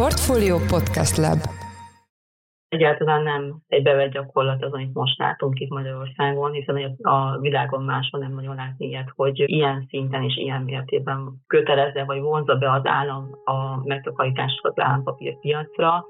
Portfolio Podcast Lab Egyáltalán nem egy bevett gyakorlat az, amit most látunk itt Magyarországon, hiszen a világon máshol nem nagyon látni ilyet, hogy ilyen szinten és ilyen mértékben kötelezze vagy vonza be az állam a megtakarításokat állampapírpiacra.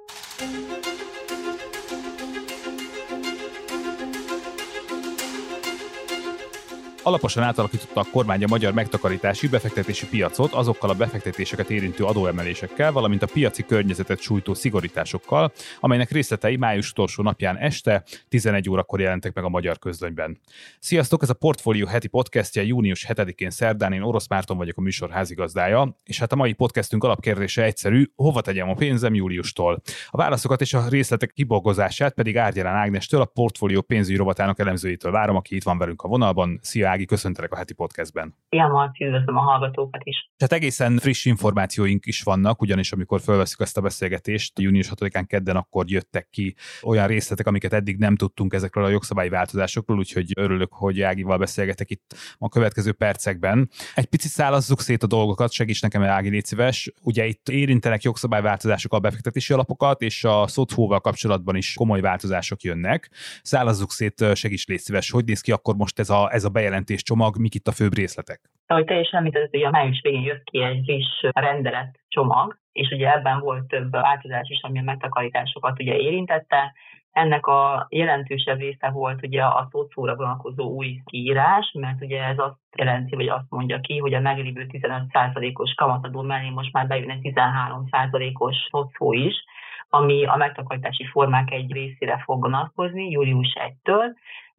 Alaposan átalakította a kormány a magyar megtakarítási befektetési piacot azokkal a befektetéseket érintő adóemelésekkel, valamint a piaci környezetet sújtó szigorításokkal, amelynek részletei május utolsó napján este 11 órakor jelentek meg a magyar közlönyben. Sziasztok, ez a Portfolio heti podcastja június 7-én szerdán, én Orosz Márton vagyok a műsor házigazdája, és hát a mai podcastünk alapkérdése egyszerű, hova tegyem a pénzem júliustól. A válaszokat és a részletek kibogozását pedig Árgyalán Ágnestől, a Portfolio pénzügyi rovatának elemzőjétől várom, aki itt van velünk a vonalban. Szia Ági, köszöntelek a heti podcastben. Szia Marci, üdvözlöm a hallgatókat is. Tehát egészen friss információink is vannak, ugyanis amikor felveszük ezt a beszélgetést, június 6-án kedden akkor jöttek ki olyan részletek, amiket eddig nem tudtunk ezekről a jogszabályi változásokról, úgyhogy örülök, hogy Ágival beszélgetek itt a következő percekben. Egy picit szállazzuk szét a dolgokat, segíts nekem, Ági, légy szíves. Ugye itt érintenek jogszabályváltozások a befektetési alapokat, és a szocóval kapcsolatban is komoly változások jönnek. Szállazzuk szét, segíts légy szíves, hogy néz ki akkor most ez a, ez a bejelentés csomag, mik itt a főbb részletek? Ahogy te is említetted, hogy a május végén jött ki egy friss rendelet csomag, és ugye ebben volt több változás is, ami a megtakarításokat ugye érintette. Ennek a jelentősebb része volt ugye a szószóra vonatkozó új kiírás, mert ugye ez azt jelenti, vagy azt mondja ki, hogy a meglévő 15%-os kamatadó mellé most már bejön egy 13%-os szószó is, ami a megtakarítási formák egy részére fog vonatkozni július 1-től,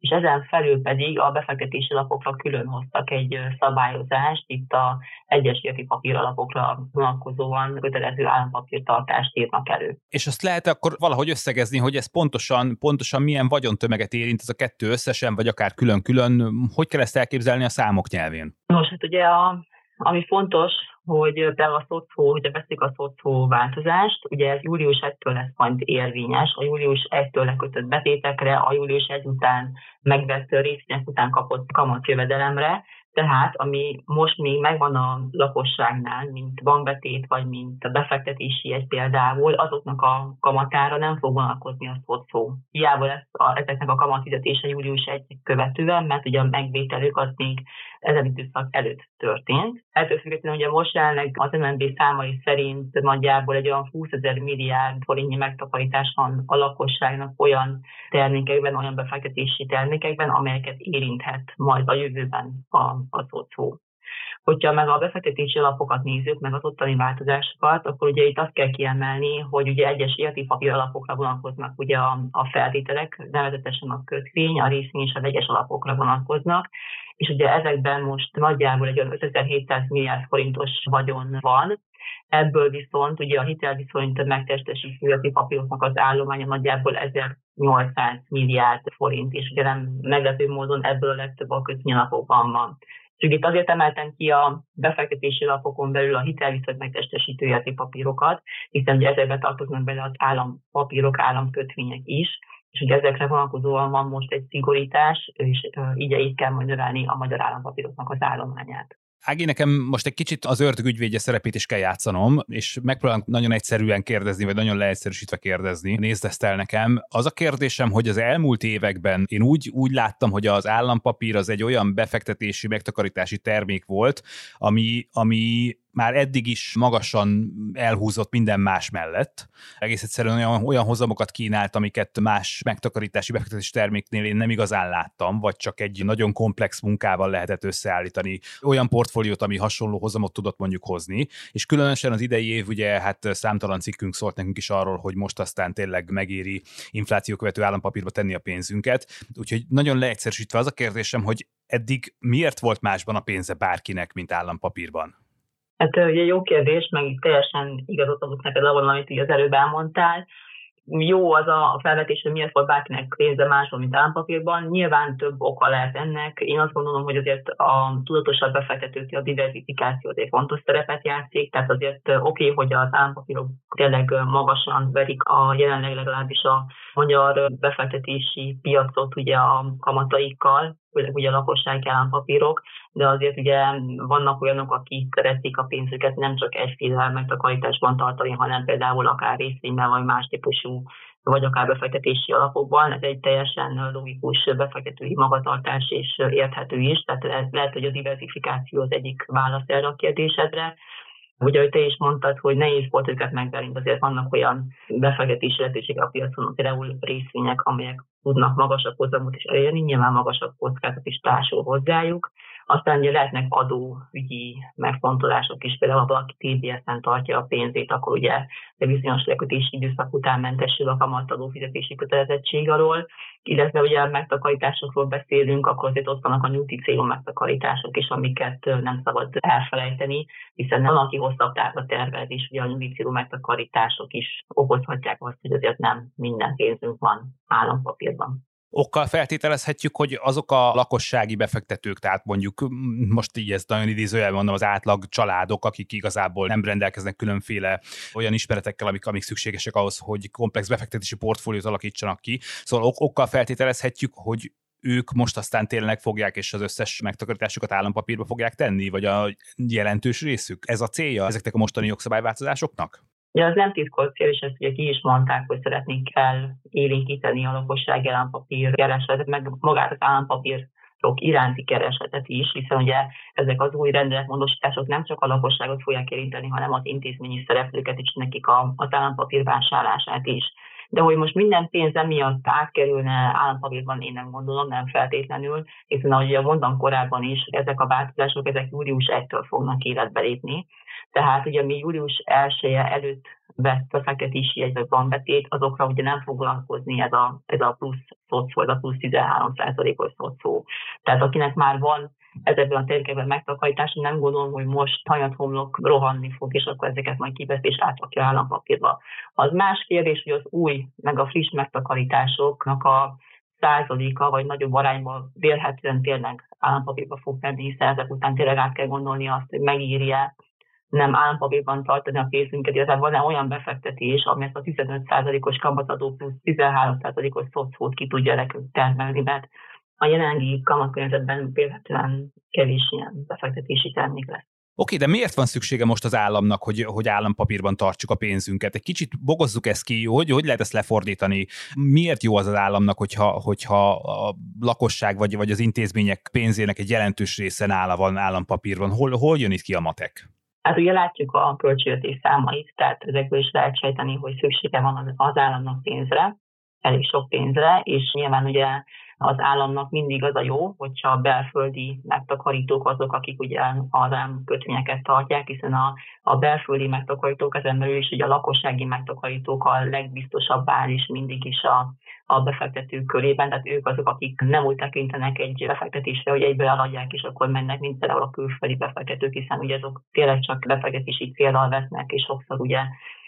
és ezen felül pedig a befektetési alapokra külön hoztak egy szabályozást, itt a egyes érti papíralapokra vonatkozóan kötelező állampapírtartást írnak elő. És azt lehet akkor valahogy összegezni, hogy ez pontosan, pontosan milyen vagyontömeget érint ez a kettő összesen, vagy akár külön-külön, hogy kell ezt elképzelni a számok nyelvén? Nos, hát ugye a, ami fontos, hogy például a szocó, hogyha veszik a szocó változást, ugye ez július 1-től lesz majd érvényes, a július 1-től lekötött betétekre, a július 1 után megvett részvények után kapott kamatjövedelemre, tehát, ami most még megvan a lakosságnál, mint bankbetét, vagy mint a befektetési egy például, azoknak a kamatára nem fog vonalkozni a szó. Hiába lesz a, ezeknek a kamatfizetése július 1 követően, mert ugye a megvételük az még ezen időszak előtt történt. Ettől függetlenül ugye most jelenleg az MNB számai szerint nagyjából egy olyan 20 ezer milliárd forintnyi megtakarítás van a lakosságnak olyan termékekben, olyan befektetési termékekben, amelyeket érinthet majd a jövőben a a szó. Hogyha meg a befektetési alapokat nézzük, meg az ottani változásokat, akkor ugye itt azt kell kiemelni, hogy ugye egyes értékpapír alapokra vonatkoznak ugye a, a feltételek, nevezetesen a kötvény, a részvény és a vegyes alapokra vonatkoznak, és ugye ezekben most nagyjából egy 5700 milliárd forintos vagyon van, Ebből viszont ugye a hitelviszonyt megtestesítő papíroknak az állománya nagyjából 1800 milliárd forint, és ugye nem meglepő módon ebből a legtöbb a kötvényalapokban van. Itt azért emeltem ki a befektetési lapokon belül a hitelviszont megtestesítő papírokat, hiszen ugye ezekbe tartoznak bele az állampapírok, államkötvények is, és ugye ezekre vonatkozóan van most egy szigorítás, és így így kell majd növelni a magyar állampapíroknak az állományát. Ági, nekem most egy kicsit az ördög ügyvédje szerepét is kell játszanom, és megpróbálom nagyon egyszerűen kérdezni, vagy nagyon leegyszerűsítve kérdezni. Nézd ezt el nekem. Az a kérdésem, hogy az elmúlt években én úgy, úgy láttam, hogy az állampapír az egy olyan befektetési, megtakarítási termék volt, ami, ami már eddig is magasan elhúzott minden más mellett. Egész egyszerűen olyan, olyan hozamokat kínált, amiket más megtakarítási befektetési terméknél én nem igazán láttam, vagy csak egy nagyon komplex munkával lehetett összeállítani olyan portfóliót, ami hasonló hozamot tudott mondjuk hozni. És különösen az idei év, ugye hát számtalan cikkünk szólt nekünk is arról, hogy most aztán tényleg megéri infláció követő állampapírba tenni a pénzünket. Úgyhogy nagyon leegyszerűsítve az a kérdésem, hogy eddig miért volt másban a pénze bárkinek, mint állampapírban? Hát ugye jó kérdés, meg teljesen igazat adok neked abban, amit így az előbb elmondtál. Jó az a felvetés, hogy miért volt bárkinek pénze máshol, mint állampapírban. Nyilván több oka lehet ennek. Én azt gondolom, hogy azért a tudatosabb befektetők a diversifikáció egy fontos szerepet játszik, tehát azért oké, okay, hogy az állampapírok tényleg magasan verik a jelenleg legalábbis a magyar befektetési piacot ugye a kamataikkal, ugye a lakossági állampapírok, de azért ugye vannak olyanok, akik szeretik a pénzüket nem csak egyféle megtakarításban tartani, hanem például akár részvényben vagy más típusú vagy akár befektetési alapokban. Ez egy teljesen logikus befektetői magatartás és érthető is, tehát lehet, hogy a diversifikáció az egyik válasz erre a kérdésedre. Ugye, hogy te is mondtad, hogy nehéz volt őket megverni, azért vannak olyan befektetési lehetőségek a piacon, például részvények, amelyek tudnak magasabb hozamot is elérni, nyilván magasabb kockázat is társul hozzájuk. Aztán ugye lehetnek adóügyi megfontolások is, például ha valaki TBS-en tartja a pénzét, akkor ugye de bizonyos lekötési időszak után mentesül a kamatadó fizetési kötelezettség alól, illetve ugye a megtakarításokról beszélünk, akkor azért ott vannak a nyugti célú megtakarítások is, amiket nem szabad elfelejteni, hiszen van, aki hosszabb távra tervez, és ugye a nyugti célú megtakarítások is okozhatják azt, hogy azért nem minden pénzünk van állampapírban okkal feltételezhetjük, hogy azok a lakossági befektetők, tehát mondjuk most így ez nagyon idézőjelben mondom, az átlag családok, akik igazából nem rendelkeznek különféle olyan ismeretekkel, amik, amik szükségesek ahhoz, hogy komplex befektetési portfóliót alakítsanak ki. Szóval ok- okkal feltételezhetjük, hogy ők most aztán tényleg fogják, és az összes megtakarításukat állampapírba fogják tenni, vagy a jelentős részük? Ez a célja ezeknek a mostani jogszabályváltozásoknak? Ja, az nem titkolt cél, és ezt ugye ki is mondták, hogy szeretnénk kell élénkíteni a lakosság állampapír keresletet, meg magát az állampapír iránti keresletet is, hiszen ugye ezek az új rendeletmódosítások nem csak a lakosságot fogják érinteni, hanem az intézményi szereplőket is, nekik a, az állampapír vásárlását is. De hogy most minden pénz emiatt átkerülne állampapírban, én nem gondolom, nem feltétlenül, hiszen ahogy mondtam korábban is, ezek a változások, ezek július 1-től fognak életbe lépni. Tehát ugye mi július 1 előtt vett befektetési jegyzők betét, azokra ugye nem foglalkozni ez a, ez a plusz szocó, ez a plusz 13 os szocó. Tehát akinek már van ezekben a térkében megtakarítás, nem gondolom, hogy most hajat homlok rohanni fog, és akkor ezeket majd kivesz és átrakja állampapírba. Az más kérdés, hogy az új, meg a friss megtakarításoknak a százaléka, vagy nagyobb arányban vélhetően tényleg állampapírba fog menni, hiszen ezek után tényleg át kell gondolni azt, hogy megírja nem állampapírban tartani a pénzünket, illetve van-e olyan befektetés, ami ezt a 15%-os kamatadó plusz 13%-os szocót ki tudja nekünk termelni, mert a jelenlegi kamatkörnyezetben például kevés ilyen befektetési termék lesz. Oké, de miért van szüksége most az államnak, hogy, hogy állampapírban tartsuk a pénzünket? Egy kicsit bogozzuk ezt ki, hogy, hogy lehet ezt lefordítani? Miért jó az az államnak, hogyha, hogyha a lakosság vagy, vagy az intézmények pénzének egy jelentős része nála van állampapírban? Hol, hol jön itt ki a matek? Hát ugye látjuk a költségvetés számait, tehát ezekből is lehet sejteni, hogy szüksége van az államnak pénzre, elég sok pénzre, és nyilván ugye az államnak mindig az a jó, hogyha a belföldi megtakarítók azok, akik ugye az kötvényeket tartják, hiszen a, a belföldi megtakarítók ezen belül is ugye a lakossági megtakarítók a legbiztosabb is mindig is a, a befektetők körében, tehát ők azok, akik nem úgy tekintenek egy befektetésre, hogy egyből eladják, és akkor mennek, mint például a külföldi befektetők, hiszen ugye azok tényleg csak befektetési célral vesznek, és sokszor ugye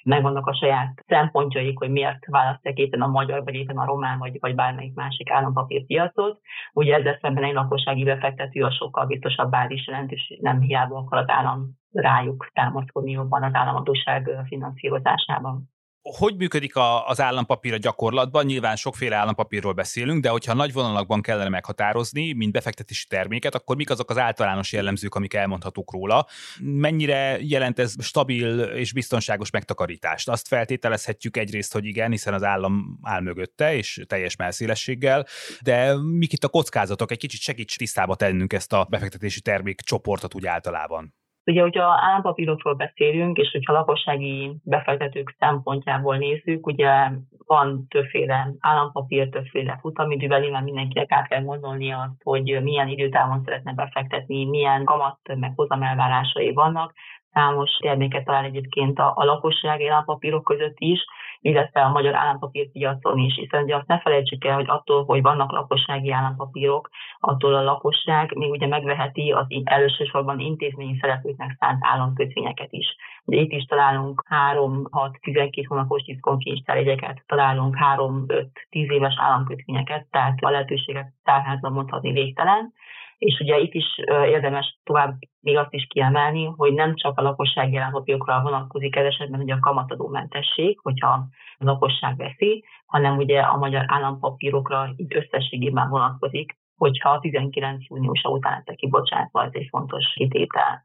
megvannak a saját szempontjaik, hogy miért választják éppen a magyar, vagy éppen a román, vagy, vagy bármelyik másik állampapírpiacot. Ugye ezzel szemben egy lakossági befektető a sokkal biztosabb is jelent, és nem hiába akar az állam rájuk támaszkodni jobban az államadóság finanszírozásában hogy működik a, az állampapír a gyakorlatban? Nyilván sokféle állampapírról beszélünk, de hogyha nagy vonalakban kellene meghatározni, mint befektetési terméket, akkor mik azok az általános jellemzők, amik elmondhatók róla? Mennyire jelent ez stabil és biztonságos megtakarítást? Azt feltételezhetjük egyrészt, hogy igen, hiszen az állam áll mögötte, és teljes melszélességgel, de mik itt a kockázatok? Egy kicsit segíts tisztába tennünk ezt a befektetési termék csoportot úgy általában. Ugye, hogyha állampapírokról beszélünk, és hogyha lakossági befektetők szempontjából nézzük, ugye van többféle állampapír, többféle futamidővel, nyilván mindenkinek át kell gondolni azt, hogy milyen időtávon szeretne befektetni, milyen kamat meg hozamelvárásai vannak, számos terméket talál egyébként a, a lakosság állampapírok között is, illetve a magyar állampapírpiacon is, hiszen ugye azt ne felejtsük el, hogy attól, hogy vannak lakossági állampapírok, attól a lakosság még ugye megveheti az elsősorban intézményi szereplőknek szánt államkötvényeket is. Ugye itt is találunk 3-6-12 hónapos diszkonkincstárjegyeket, találunk 3-5-10 éves államkötvényeket, tehát a lehetőséget tárházban mondhatni végtelen és ugye itt is érdemes tovább még azt is kiemelni, hogy nem csak a lakossági állampapírokra vonatkozik ez esetben ugye a kamatadómentesség, hogyha a lakosság veszi, hanem ugye a magyar állampapírokra itt összességében vonatkozik hogyha 19 júniusa után ezt kibocsátva, ez egy fontos kitétel.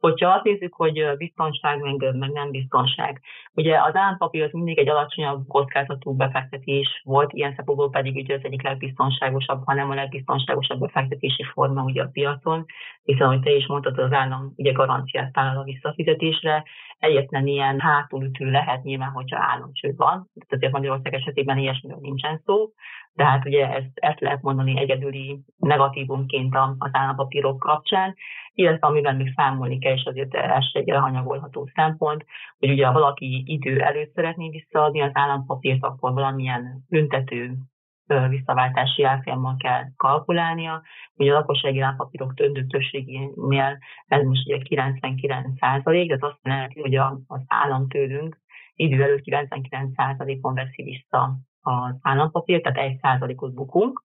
Hogyha azt nézzük, hogy biztonság, meg, meg nem biztonság. Ugye az állampapír az mindig egy alacsonyabb kockázatú befektetés volt, ilyen szempontból pedig ugye az egyik legbiztonságosabb, hanem a legbiztonságosabb befektetési forma ugye a piacon, hiszen, ahogy te is mondtad, az állam ugye garanciát vállal a visszafizetésre, egyetlen ilyen hátulütő lehet nyilván, hogyha államcsőd van, tehát azért Magyarország esetében ilyesmiről nincsen szó, de hát ugye ezt, ezt lehet mondani egyedüli negatívumként az állampapírok kapcsán, illetve amivel még számolni kell, és azért ez egy elhanyagolható szempont, hogy ugye ha valaki idő előtt szeretné visszaadni az állampapírt, akkor valamilyen büntető visszaváltási árfolyammal kell kalkulálnia. Ugye a lakossági állampapírok döntő többségénél ez most ugye 99 százalék, ez azt jelenti, hogy az állam tőlünk idő előtt 99 százalékon veszi vissza az állampapírt, tehát 1 százalékot bukunk,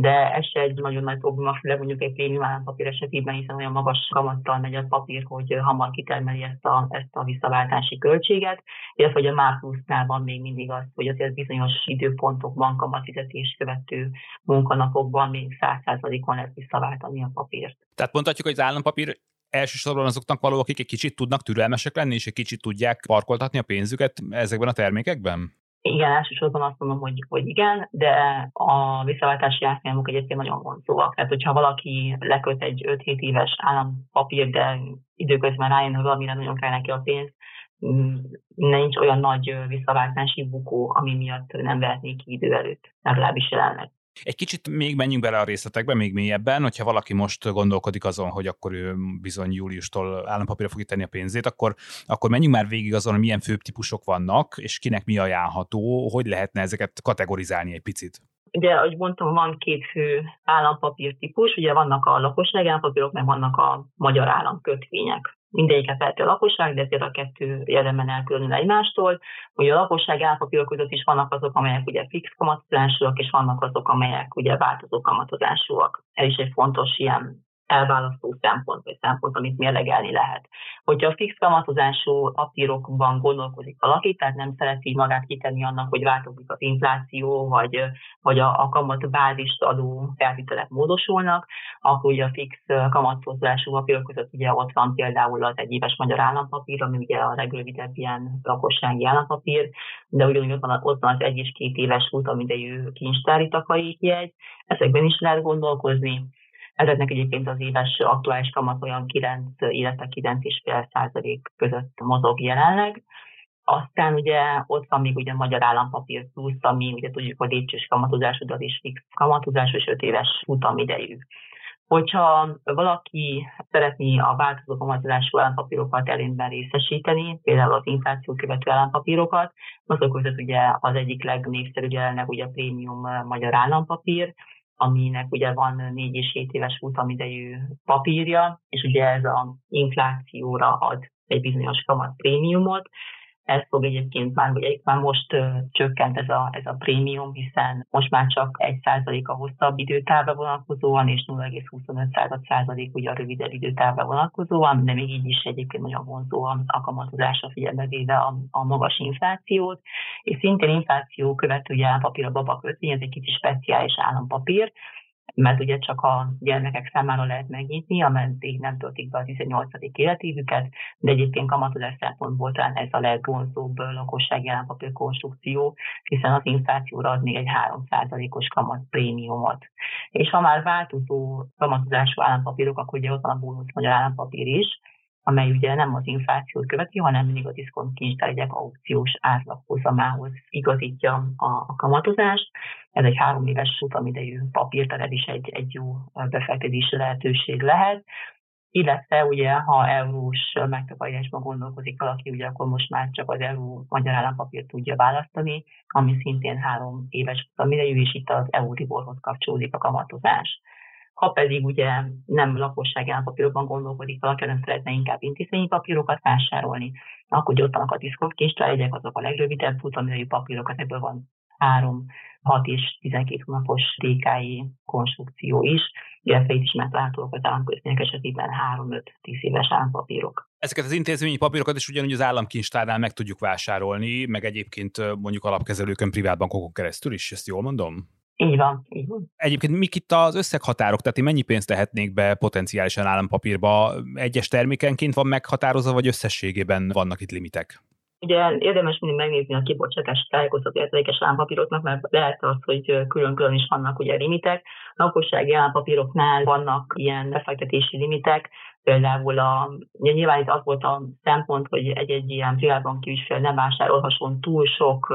de ez se egy nagyon nagy probléma, főleg mondjuk egy prémium állampapír esetében, hiszen olyan magas kamattal megy a papír, hogy hamar kitermeli ezt a, ezt a visszaváltási költséget, illetve hogy a MÁ van még mindig az, hogy azért bizonyos időpontokban, kamatfizetés követő munkanapokban még 100%-on lehet visszaváltani a papírt. Tehát mondhatjuk, hogy az állampapír elsősorban azoknak való, akik egy kicsit tudnak türelmesek lenni, és egy kicsit tudják parkoltatni a pénzüket ezekben a termékekben? Igen, elsősorban azt mondom, hogy, hogy igen, de a visszaváltási árfolyamok egyébként nagyon vonzóak. Tehát, hogyha valaki leköt egy 5-7 éves állampapír, de időközben rájön, hogy valamire nagyon kell neki a pénz, mm, nincs olyan nagy visszaváltási bukó, ami miatt nem vehetnék ki idő előtt, legalábbis jelenleg. Egy kicsit még menjünk bele a részletekbe, még mélyebben, hogyha valaki most gondolkodik azon, hogy akkor ő bizony júliustól állampapírra fogja tenni a pénzét, akkor, akkor menjünk már végig azon, hogy milyen főbb típusok vannak, és kinek mi ajánlható, hogy lehetne ezeket kategorizálni egy picit. Ugye, ahogy mondtam, van két fő állampapír típus, ugye vannak a lakosság állampapírok, meg vannak a magyar államkötvények mindegyiket veheti a lakosság, de ezért a kettő érdemben elkülönül egymástól. Ugye a lakosság állampapírok között is vannak azok, amelyek ugye fix kamatozásúak, és vannak azok, amelyek ugye változó kamatozásúak. Ez is egy fontos ilyen elválasztó szempont, vagy szempont, amit mérlegelni lehet. Hogyha a fix kamatozású papírokban gondolkozik valaki, tehát nem szereti magát kitenni annak, hogy változik az infláció, vagy, vagy a, a kamat bázist adó feltételek módosulnak, akkor ugye a fix kamatozású papírok között ugye ott van például az egyéves magyar állampapír, ami ugye a legrövidebb ilyen lakossági állampapír, de ugyanúgy ott van, ott van az egy és két éves futamidejű kincstári jegy, ezekben is lehet gondolkozni Ezeknek egyébként az éves aktuális kamat olyan 9, illetve 9,5 százalék között mozog jelenleg. Aztán ugye ott van még ugye a magyar állampapír plusz, ami ugye tudjuk, hogy lépcsős kamatozású, az is fix kamatozás, és 5 éves futamidejű. Hogyha valaki szeretné a változó kamatozású állampapírokat előnyben részesíteni, például az infláció követő állampapírokat, azok között ugye az egyik legnépszerűbb jelenleg ugye a prémium magyar állampapír, aminek ugye van négy és 7 éves futamidejű papírja, és ugye ez a inflációra ad egy bizonyos kamat prémiumot, ez fog egyébként már, ugye már most csökkent ez a, ez a prémium, hiszen most már csak 1% a hosszabb időtávra vonatkozóan, és 0,25 százalék ugye a rövidebb időtávra vonatkozóan, de még így is egyébként nagyon vonzó a, a kamatozásra figyelme véve a, a magas inflációt. És szintén infláció követő állampapír a baba kötvény, ez egy kicsit speciális állampapír, mert ugye csak a gyermekek számára lehet megnyitni, ameddig nem töltik be a 18. életévüket, de egyébként kamatozás szempontból talán ez a legvonzóbb lakossági állampapír konstrukció, hiszen az inflációra ad még egy 3%-os kamat prémiumot. És ha már változó kamatozású állampapírok, akkor ugye ott van a bónusz magyar állampapír is, amely ugye nem az inflációt követi, hanem mindig a diszkont kincstárgyek aukciós átlaghozamához igazítja a, a kamatozást. Ez egy három éves futamidejű papír, tehát ez is egy, egy jó befektetési lehetőség lehet. Illetve ugye, ha eurós megtakarításban gondolkozik valaki, ugye akkor most már csak az euró magyar állampapírt tudja választani, ami szintén három éves futamidejű, és itt az Euriborhoz kapcsolódik a kamatozás. Ha pedig ugye nem lakossági állampapírokban gondolkodik valaki, hanem szeretne inkább intézményi papírokat vásárolni, akkor ott vannak a diszkont kincstárjegyek, azok a legrövidebb futamidejű papírok, ebből van három 6 és 12 hónapos DKI konstrukció is, illetve itt is megtalálhatóak az államkötvények esetében 3-5-10 éves állampapírok. Ezeket az intézményi papírokat is ugyanúgy az államkincstárnál meg tudjuk vásárolni, meg egyébként mondjuk alapkezelőkön, privátbankokon keresztül is, ezt jól mondom? Így van, így van. Egyébként mik itt az összeghatárok, tehát mennyi pénzt tehetnék be potenciálisan állampapírba? Egyes termékenként van meghatározva, vagy összességében vannak itt limitek? Ugye érdemes mindig megnézni a kibocsátási tájékoztató értékes állampapíroknak, mert lehet az, hogy külön-külön is vannak ugye limitek. A lakossági állampapíroknál vannak ilyen befektetési limitek, például a, nyilván itt az volt a szempont, hogy egy-egy ilyen privátbanki ügyfél nem vásárolhasson túl sok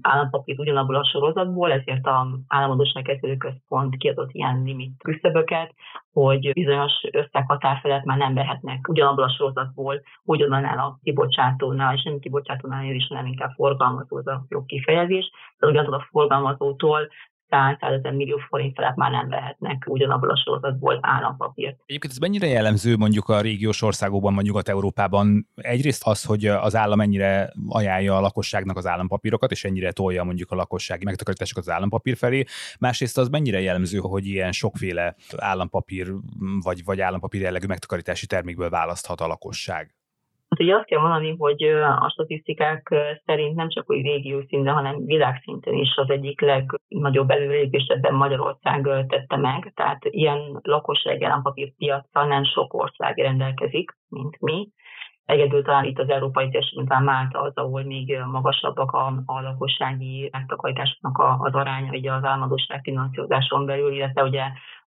állampapírt ugyanabból a sorozatból, ezért a államadóságkezelő központ kiadott ilyen limit küszöböket, hogy bizonyos összeghatár felett már nem vehetnek ugyanabból a sorozatból, ugyanannál a kibocsátónál, és nem kibocsátónál is, hanem inkább forgalmazó az a jobb kifejezés, de ugyanaz a forgalmazótól 100 millió forint felett már nem vehetnek ugyanabból a sorozatból állampapírt. Egyébként ez mennyire jellemző mondjuk a régiós országokban, mondjuk Nyugat-Európában? Egyrészt az, hogy az állam mennyire ajánlja a lakosságnak az állampapírokat, és ennyire tolja mondjuk a lakossági megtakarításokat az állampapír felé. Másrészt az mennyire jellemző, hogy ilyen sokféle állampapír vagy, vagy állampapír jellegű megtakarítási termékből választhat a lakosság. Hát ugye azt kell mondani, hogy a statisztikák szerint nem csak úgy régió szinten, hanem világszinten is az egyik legnagyobb előrelépést ebben Magyarország tette meg. Tehát ilyen lakosság állampapírpiacsal nem sok ország rendelkezik, mint mi. Egyedül talán itt az európai térségben talán Málta az, ahol még magasabbak a, a lakossági megtakarításoknak az aránya ugye az álmodosság finanszírozáson belül, illetve ugye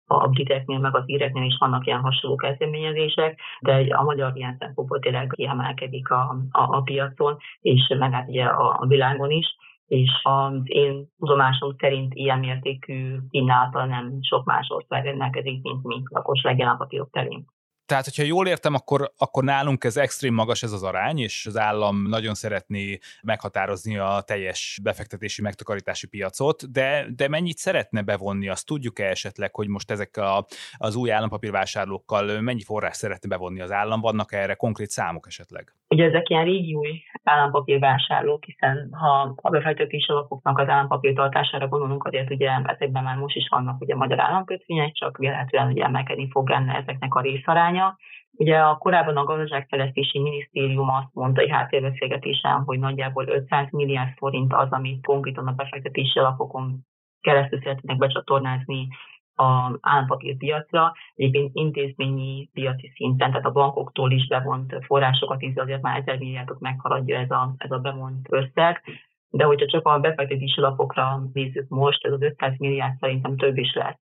a briteknél, meg az íreknél is vannak ilyen hasonló kezdeményezések, de a magyar ilyen szempontból tényleg kiemelkedik a, a, a piacon, és meg hát ugye a, a világon is és az én tudomásom szerint ilyen mértékű kínálattal nem sok más ország rendelkezik, mint mi lakossági állampapírok terén. Tehát, hogyha jól értem, akkor, akkor nálunk ez extrém magas ez az arány, és az állam nagyon szeretné meghatározni a teljes befektetési megtakarítási piacot, de, de mennyit szeretne bevonni, azt tudjuk-e esetleg, hogy most ezek a, az új állampapírvásárlókkal mennyi forrás szeretne bevonni az állam, vannak erre konkrét számok esetleg? Ugye ezek ilyen régiói állampapírvásárlók, hiszen ha a befektetési alapoknak az állampapírtartására gondolunk, azért ugye ezekben már most is vannak ugye magyar államkötvények, csak véletlenül ugye emelkedni fog lenne ezeknek a részarány aránya. Ugye a korábban a gazdaságfejlesztési minisztérium azt mondta egy háttérbeszélgetésen, hogy nagyjából 500 milliárd forint az, amit konkrétan a befektetési alapokon keresztül szeretnének becsatornázni a állampapírpiacra, egyébként intézményi piaci szinten, tehát a bankoktól is bevont forrásokat is, azért már 1000 milliárdot meghaladja ez a, ez a bevont összeg. De hogyha csak a befektetési alapokra nézzük most, ez az 500 milliárd szerintem több is lesz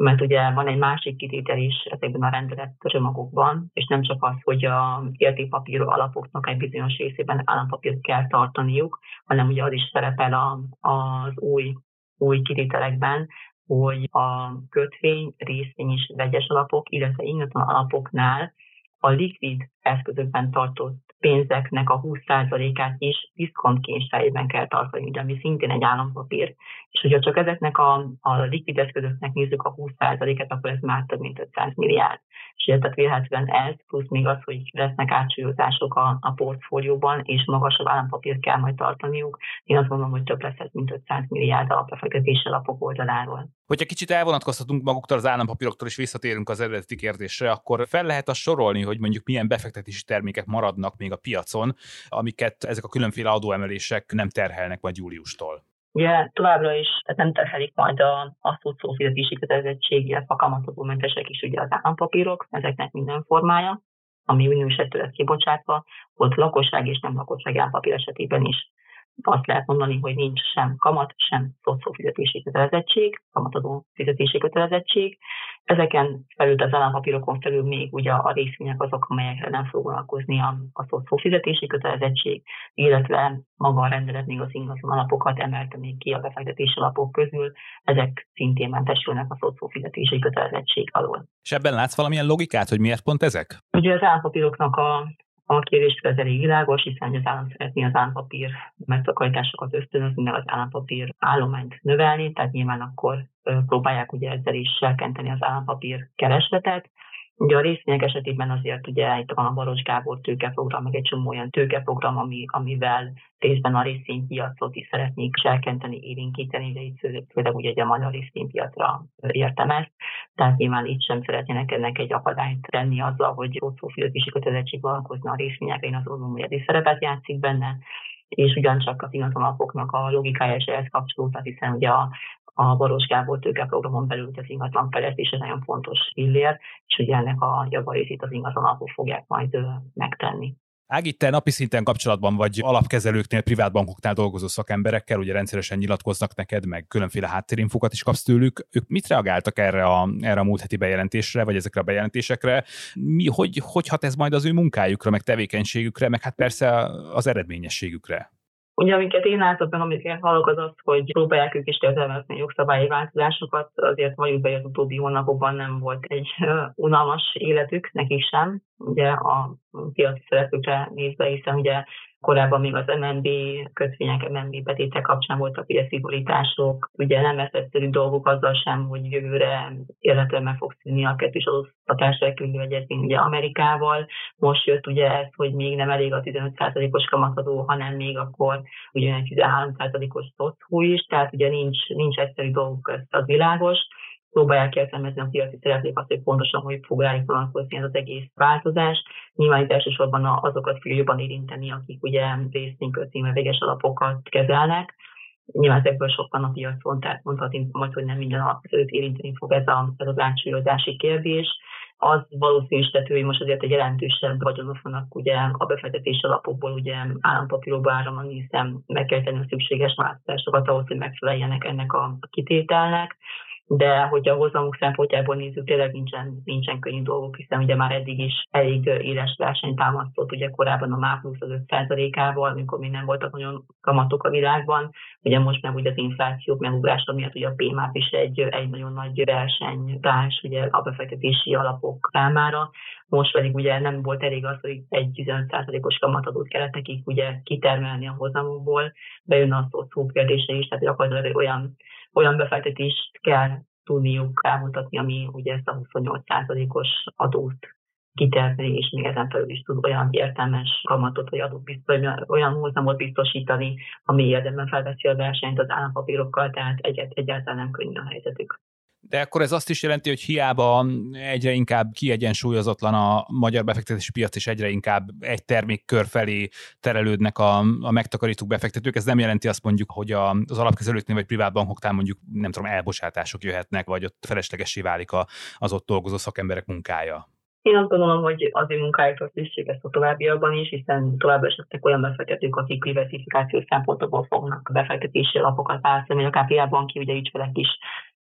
mert ugye van egy másik kitétel is ezekben a rendelet csomagokban, és nem csak az, hogy a értékpapír alapoknak egy bizonyos részében állampapírt kell tartaniuk, hanem ugye az is szerepel a, az új, új kitételekben, hogy a kötvény, részvény és vegyes alapok, illetve ingatlan alapoknál a likvid eszközökben tartott pénzeknek a 20%-át is diszkontkényszerében kell tartani, ugye, ami szintén egy állampapír. És hogyha csak ezeknek a, a likvid eszközöknek nézzük a 20%-et, akkor ez már több mint 500 milliárd. És tehát vélhetően ez, plusz még az, hogy lesznek átsúlyozások a, a portfólióban, és magasabb állampapírt kell majd tartaniuk. Én azt gondolom, hogy több lesz ez, mint 500 milliárd a befektetési alapok oldaláról. Hogyha kicsit elvonatkoztatunk maguktól az állampapíroktól, és visszatérünk az eredeti kérdésre, akkor fel lehet azt sorolni, hogy mondjuk milyen befektetési termékek maradnak még a piacon, amiket ezek a különféle adóemelések nem terhelnek majd júliustól. Ugye továbbra is tehát nem terhelik majd a, a szó fizetési kötelezettség, illetve a kamatozó mentesek is ugye az állampapírok, ezeknek minden formája, ami lesz kibocsátva, volt lakosság és nem lakosság állampapír esetében is azt lehet mondani, hogy nincs sem kamat, sem szoció fizetési kötelezettség, kamatadó fizetési kötelezettség. Ezeken felül az állampapírokon felül még ugye a részvények azok, amelyekre nem fog vonatkozni a, a fizetési kötelezettség, illetve maga a rendelet még az ingatlan alapokat emelte még ki a befektetési alapok közül, ezek szintén mentesülnek a szoció fizetési kötelezettség alól. És ebben látsz valamilyen logikát, hogy miért pont ezek? Ugye az állampapíroknak a a kérés ez elég világos, hiszen az állam szeretné az állampapír megtakarításokat ösztönözni, meg az állampapír állományt növelni, tehát nyilván akkor próbálják ugye ezzel is serkenteni az állampapír keresletet. Ugye a részvények esetében azért ugye itt van a Baros Gábor tőkeprogram, meg egy csomó olyan tőkeprogram, ami, amivel részben a részvénypiacot is szeretnék serkenteni, élénkíteni, de itt főleg ugye a magyar részvénypiacra értem ezt. Tehát nyilván itt sem szeretnének ennek egy akadályt tenni azzal, hogy ott fizetési kötelezettség vonatkozna a részvényekre, én azt gondolom, hogy ez szerepet játszik benne és ugyancsak az ingatlanalapoknak a logikája is ehhez kapcsolódhat, hiszen ugye a, a Baros Gábor tőkeprogramon belül az ingatlan fejlesztése nagyon fontos pillér, és ugye ennek a javarészét az ingatlan alapok fogják majd megtenni. Ági, te napi szinten kapcsolatban vagy alapkezelőknél, privátbankoknál dolgozó szakemberekkel, ugye rendszeresen nyilatkoznak neked, meg különféle háttérinfokat is kapsz tőlük. Ők mit reagáltak erre a, erre a múlt heti bejelentésre, vagy ezekre a bejelentésekre? Mi, hogy, hogy hat ez majd az ő munkájukra, meg tevékenységükre, meg hát persze az eredményességükre? Ugye, amiket én látok meg, amiket hallok, az az, hogy próbálják ők is értelmezni jogszabályi változásokat, azért vagyunk be, hogy az utóbbi hónapokban nem volt egy unalmas életük, nekik sem, ugye a piaci szereplőkre nézve, hiszen ugye Korábban még az MNB kötvények, MNB betétek kapcsán voltak ugye szigorítások, ugye nem lesz egyszerű dolgok azzal sem, hogy jövőre életben meg fog szűnni a kettős adóztatás elkülönülő egyezmény ugye Amerikával. Most jött ugye ez, hogy még nem elég a 15%-os kamatadó, hanem még akkor ugye egy 13%-os szocó is, tehát ugye nincs, nincs egyszerű dolgok, ez az világos próbálják értelmezni a piaci szereplők azt, hogy pontosan hogy fog rájuk vonatkozni ez az egész változás. Nyilván itt elsősorban azokat fogja jobban érinteni, akik ugye részvény kötvényvel véges alapokat kezelnek. Nyilván ezekből sokan a piacon, tehát mondhatni majd, hogy nem minden alapkezelőt érinteni fog ez, a, ez az átsúlyozási kérdés. Az valószínűsíthető, hogy most azért egy jelentősebb vagyonok vannak ugye a befektetési alapokból ugye állampapírokba áramlani, hiszen meg kell tenni a szükséges változásokat ahhoz, hogy megfeleljenek ennek a kitételnek de hogy a hozamok szempontjából nézzük, tényleg nincsen, nincsen könnyű dolgok, hiszen ugye már eddig is elég éles verseny támasztott, ugye korábban a MÁ plusz az 5%-ával, amikor még nem voltak nagyon kamatok a világban, ugye most meg ugye az infláció megugrása miatt ugye a PMAP is egy, egy nagyon nagy versenytárs ugye a befektetési alapok számára, most pedig ugye nem volt elég az, hogy egy 15%-os kamatadót kellett nekik ugye kitermelni a hozamokból, bejön a szó kérdése is, tehát gyakorlatilag olyan olyan befektetést kell tudniuk elmutatni, ami ugye ezt a 28%-os adót kitermelni, és még ezen felül is tud olyan értelmes kamatot, vagy adót biztos, olyan hozamot biztosítani, ami érdemben felveszi a versenyt az állampapírokkal, tehát egyet, egyáltalán nem könnyű a helyzetük. De akkor ez azt is jelenti, hogy hiába egyre inkább kiegyensúlyozatlan a magyar befektetési piac, és egyre inkább egy termékkör felé terelődnek a, a megtakarítók befektetők, ez nem jelenti azt mondjuk, hogy a, az alapkezelőknél vagy privátbankoknál mondjuk nem tudom, elbocsátások jöhetnek, vagy ott feleslegesé válik a, az ott dolgozó szakemberek munkája. Én azt gondolom, hogy az ő munkájukat szükséges a továbbiakban is, hiszen továbbra esetleg olyan befektetők, akik diversifikációs szempontokból fognak befektetési alapokat választani, akár például banki ugye ügyfelek is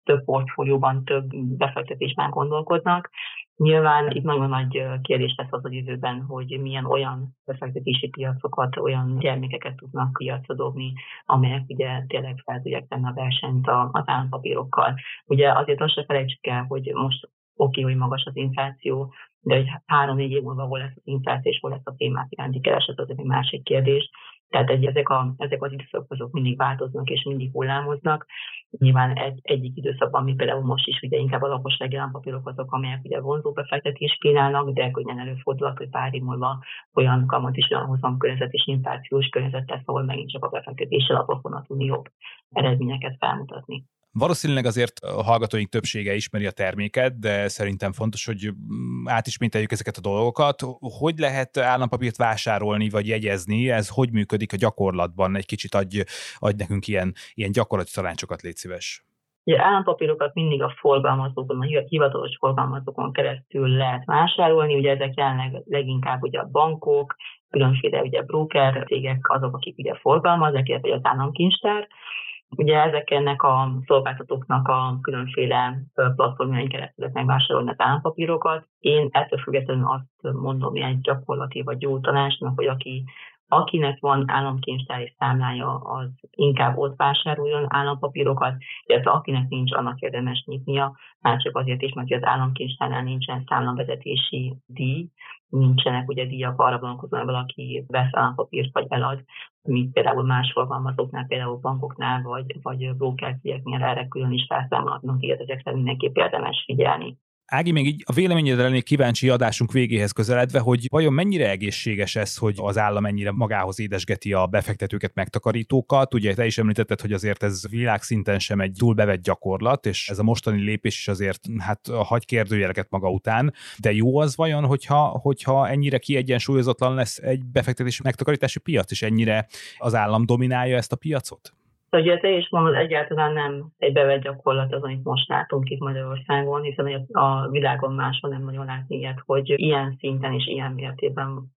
több portfólióban, több befektetésben gondolkodnak. Nyilván itt nagyon nagy kérdés lesz az a jövőben, hogy milyen olyan befektetési piacokat, olyan gyermekeket tudnak piacra dobni, amelyek ugye tényleg fel tudják tenni a versenyt az állampapírokkal. Ugye azért azt se felejtsük el, hogy most oké, hogy magas az infláció, de hogy három-négy év múlva hol lesz az infláció, és hol lesz a témát iránti kereset, az egy másik kérdés. Tehát egy, ezek, a, ezek az időszakok azok mindig változnak és mindig hullámoznak. Nyilván egy, egyik időszakban, mi például most is ugye inkább a lakossági állampapírok azok, amelyek ugye vonzó befektetés kínálnak, de könnyen előfordulhat, hogy pár év múlva olyan kamat is olyan hozam környezet és inflációs környezet lesz, ahol megint csak a befektetési alapokon tudni jobb eredményeket felmutatni. Valószínűleg azért a hallgatóink többsége ismeri a terméket, de szerintem fontos, hogy mm, átismételjük ezeket a dolgokat. Hogy lehet állampapírt vásárolni vagy jegyezni? Ez hogy működik a gyakorlatban? Egy kicsit adj, adj nekünk ilyen, ilyen gyakorlati tanácsokat, légy szíves. Ugye állampapírokat mindig a forgalmazókon, a hivatalos forgalmazókon keresztül lehet vásárolni, ugye ezek jelenleg leginkább ugye a bankok, különféle ugye broker cégek azok, akik ugye forgalmazzák, illetve az államkincstár, Ugye ezeknek a szolgáltatóknak a különféle platformjain keresztül megvásárolni az állampapírokat. Én ettől függetlenül azt mondom egy gyakorlati vagy jó tanácsnak, hogy aki akinek van államkincstári számlája, az inkább ott vásároljon állampapírokat, illetve akinek nincs, annak érdemes nyitnia, már csak azért is, mert az államkincstárnál nincsen számlavezetési díj, nincsenek ugye díjak arra vonatkozóan, valaki vesz állampapírt vagy elad, mint például más forgalmazóknál, például bankoknál, vagy, vagy broker cégeknél erre külön is felszámolhatnak, így ezekre mindenképp érdemes figyelni. Ági, még így a véleményedre lennék kíváncsi adásunk végéhez közeledve, hogy vajon mennyire egészséges ez, hogy az állam mennyire magához édesgeti a befektetőket, megtakarítókat. Ugye te is említetted, hogy azért ez világszinten sem egy túl bevett gyakorlat, és ez a mostani lépés is azért hát hagy kérdőjeleket maga után. De jó az vajon, hogyha, hogyha ennyire kiegyensúlyozatlan lesz egy befektetési megtakarítási piac, és ennyire az állam dominálja ezt a piacot? Szóval ugye te is mondod, egyáltalán nem egy bevett gyakorlat az, amit most látunk itt Magyarországon, hiszen a világon máshol nem nagyon látni ilyet, hogy ilyen szinten és ilyen mértékben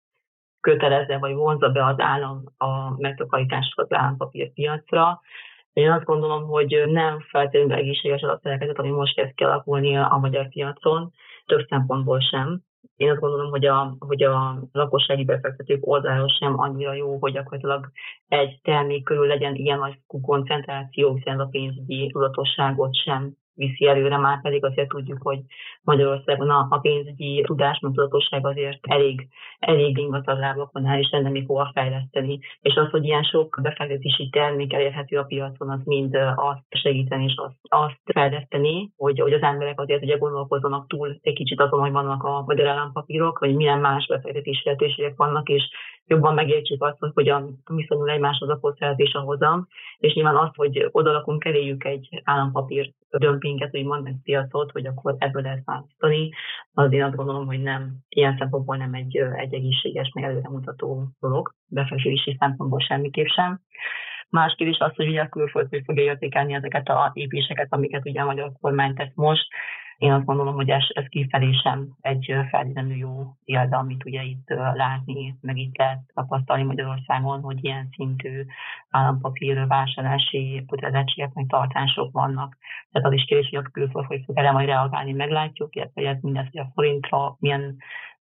kötelezze vagy vonzza be az állam a megtakarításokat az állampapírpiacra. Én azt gondolom, hogy nem feltétlenül egészséges az a szerkezet, ami most kezd kialakulni a magyar piacon, több szempontból sem én azt gondolom, hogy a, hogy a lakossági befektetők oldalról sem annyira jó, hogy gyakorlatilag egy termék körül legyen ilyen nagy koncentráció, hiszen a pénzügyi tudatosságot sem viszi előre, már pedig azért tudjuk, hogy Magyarországon a, a pénzügyi tudás, tudatosság azért elég, elég ingatag lábakon áll, és lenne még hova fejleszteni. És az, hogy ilyen sok befektetési termék elérhető a piacon, az mind azt segíteni és azt, azt fejleszteni, hogy, hogy az emberek azért ugye gondolkozzanak túl egy kicsit azon, hogy vannak a magyar állampapírok, vagy milyen más befektetési lehetőségek vannak, és jobban megértsük azt, hogy a viszonyul egymáshoz a hozzáadás a hozam, és nyilván azt, hogy odalakunk eléjük egy állampapír dömpinget, úgymond, piacot, hogy akkor ebből lehet választani, az én azt gondolom, hogy nem, ilyen szempontból nem egy, egy egészséges, meg előremutató dolog, befektetési szempontból semmiképp sem. Más kérdés az, hogy ugye a külföld fogja értékelni ezeket a épéseket, amiket ugye a magyar kormány tesz most, én azt gondolom, hogy ez, ez kifelé sem egy feltétlenül jó példa, amit ugye itt látni, meg itt lehet tapasztalni Magyarországon, hogy ilyen szintű állampapír vásárlási kötelezettségek, meg tartások vannak. Tehát az is kérdés, hogy a külföld hogy fog erre majd reagálni, meglátjuk, illetve ez mindez, hogy a forintra milyen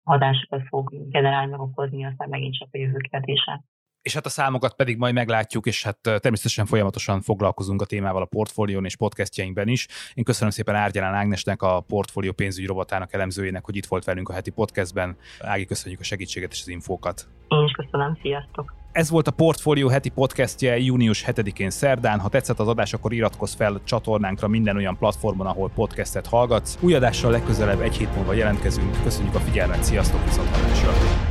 hatásokat fog generálni, megokozni, aztán megint csak a jövő kérdése és hát a számokat pedig majd meglátjuk, és hát természetesen folyamatosan foglalkozunk a témával a portfólión és podcastjeinkben is. Én köszönöm szépen Árgyalán Ágnesnek, a portfólió pénzügyi robotának elemzőjének, hogy itt volt velünk a heti podcastben. Ági, köszönjük a segítséget és az infókat. Én is köszönöm, sziasztok! Ez volt a Portfolio heti podcastje június 7-én szerdán. Ha tetszett az adás, akkor iratkozz fel csatornánkra minden olyan platformon, ahol podcastet hallgatsz. Új adással legközelebb egy hét múlva jelentkezünk. Köszönjük a figyelmet, sziasztok, viszontlátásra!